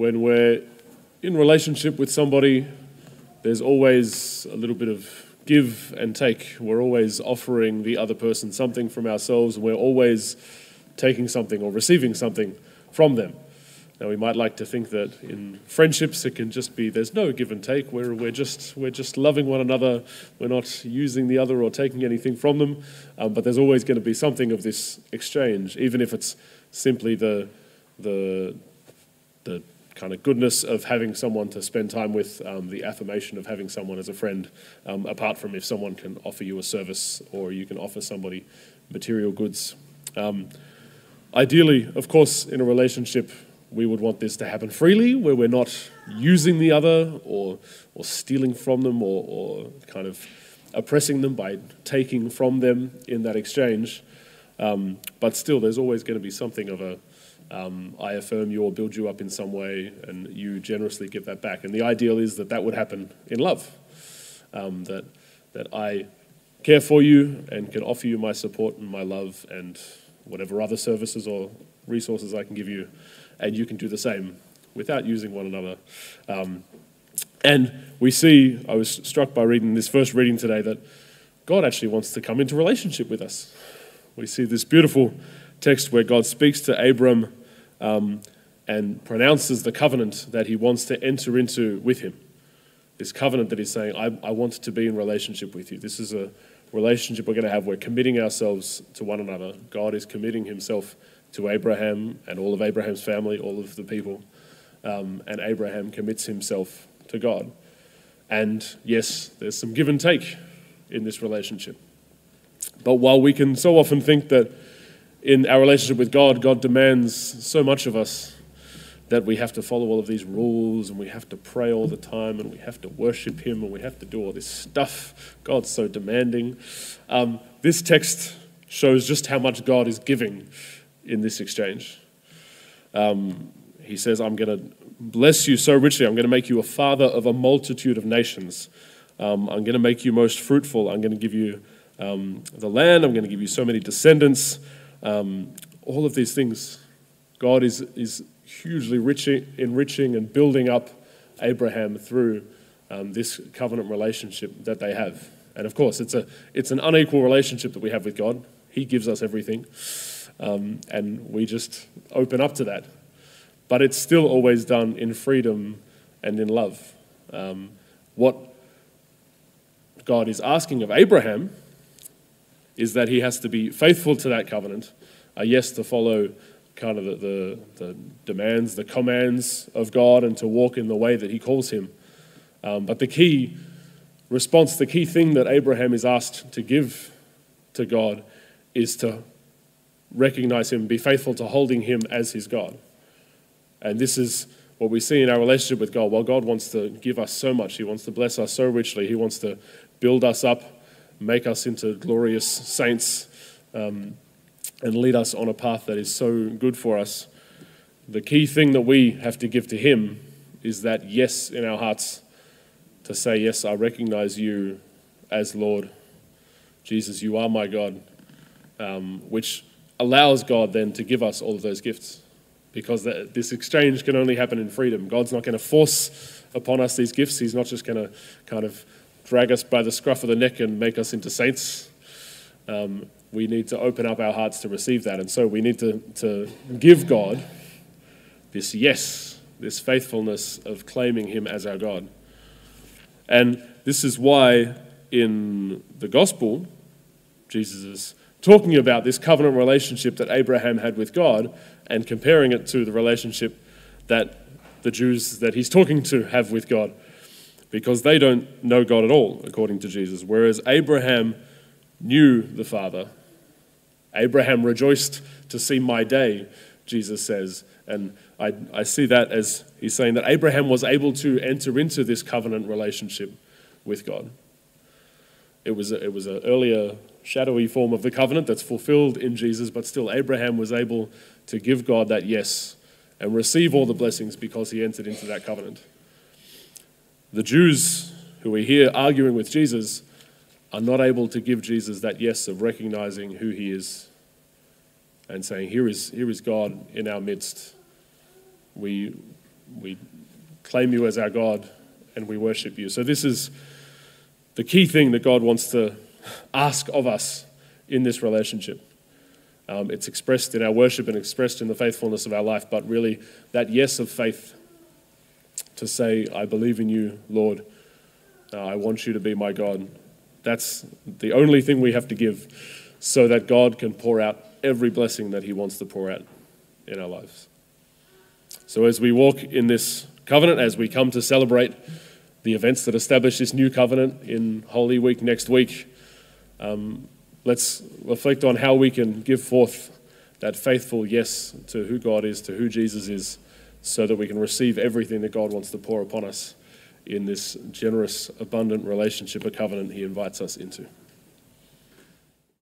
when we're in relationship with somebody, there's always a little bit of give and take. We're always offering the other person something from ourselves, and we're always taking something or receiving something from them. Now we might like to think that in friendships it can just be there's no give and take. We're, we're just we're just loving one another. We're not using the other or taking anything from them. Um, but there's always going to be something of this exchange, even if it's simply the the the kind of goodness of having someone to spend time with, um, the affirmation of having someone as a friend, um, apart from if someone can offer you a service or you can offer somebody material goods. Um, ideally, of course, in a relationship, we would want this to happen freely, where we're not using the other or, or stealing from them or, or kind of oppressing them by taking from them in that exchange. Um, but still, there's always going to be something of a um, I affirm you or build you up in some way, and you generously give that back. And the ideal is that that would happen in love, um, that, that I care for you and can offer you my support and my love and whatever other services or resources I can give you and you can do the same without using one another. Um, and we see, I was struck by reading this first reading today, that God actually wants to come into relationship with us. We see this beautiful text where God speaks to Abram um, and pronounces the covenant that he wants to enter into with him. This covenant that he's saying, I, I want to be in relationship with you. This is a relationship we're going to have. We're committing ourselves to one another. God is committing himself to Abraham and all of Abraham's family, all of the people. Um, and Abraham commits himself to God. And yes, there's some give and take in this relationship. But while we can so often think that in our relationship with God, God demands so much of us that we have to follow all of these rules and we have to pray all the time and we have to worship Him and we have to do all this stuff. God's so demanding. Um, this text shows just how much God is giving in this exchange. Um, he says, I'm going to bless you so richly. I'm going to make you a father of a multitude of nations. Um, I'm going to make you most fruitful. I'm going to give you um, the land. I'm going to give you so many descendants. Um, all of these things. God is, is hugely riching, enriching and building up Abraham through um, this covenant relationship that they have. And of course, it's, a, it's an unequal relationship that we have with God. He gives us everything. Um, and we just open up to that. But it's still always done in freedom and in love. Um, what God is asking of Abraham is that he has to be faithful to that covenant, a yes to follow kind of the, the, the, demands, the commands of God, and to walk in the way that he calls him. Um, but the key response, the key thing that Abraham is asked to give to God is to recognize Him, be faithful to holding Him as His God. And this is what we see in our relationship with God. While God wants to give us so much, He wants to bless us so richly, He wants to build us up, make us into glorious saints, um, and lead us on a path that is so good for us. The key thing that we have to give to Him is that yes in our hearts to say, Yes, I recognize you as Lord. Jesus, you are my God, um, which allows God then to give us all of those gifts because this exchange can only happen in freedom. God's not going to force upon us these gifts. He's not just going to kind of drag us by the scruff of the neck and make us into saints. Um, we need to open up our hearts to receive that. And so we need to, to give God this yes, this faithfulness of claiming Him as our God. And this is why in the gospel, Jesus is talking about this covenant relationship that Abraham had with God and comparing it to the relationship that the Jews that he's talking to have with God because they don't know God at all, according to Jesus. Whereas Abraham knew the Father. Abraham rejoiced to see my day, Jesus says. And I, I see that as he's saying that Abraham was able to enter into this covenant relationship with God. It was, a, it was an earlier shadowy form of the covenant that's fulfilled in Jesus, but still, Abraham was able to give God that yes and receive all the blessings because he entered into that covenant. The Jews who are here arguing with Jesus are not able to give Jesus that yes of recognizing who he is and saying, Here is, here is God in our midst. We we claim you as our God and we worship you. So, this is the key thing that God wants to ask of us in this relationship. Um, it's expressed in our worship and expressed in the faithfulness of our life, but really that yes of faith to say, I believe in you, Lord. Uh, I want you to be my God. That's the only thing we have to give so that God can pour out every blessing that He wants to pour out in our lives. So, as we walk in this covenant, as we come to celebrate the events that establish this new covenant in Holy Week next week, um, let's reflect on how we can give forth that faithful yes to who God is, to who Jesus is, so that we can receive everything that God wants to pour upon us in this generous, abundant relationship, a covenant He invites us into.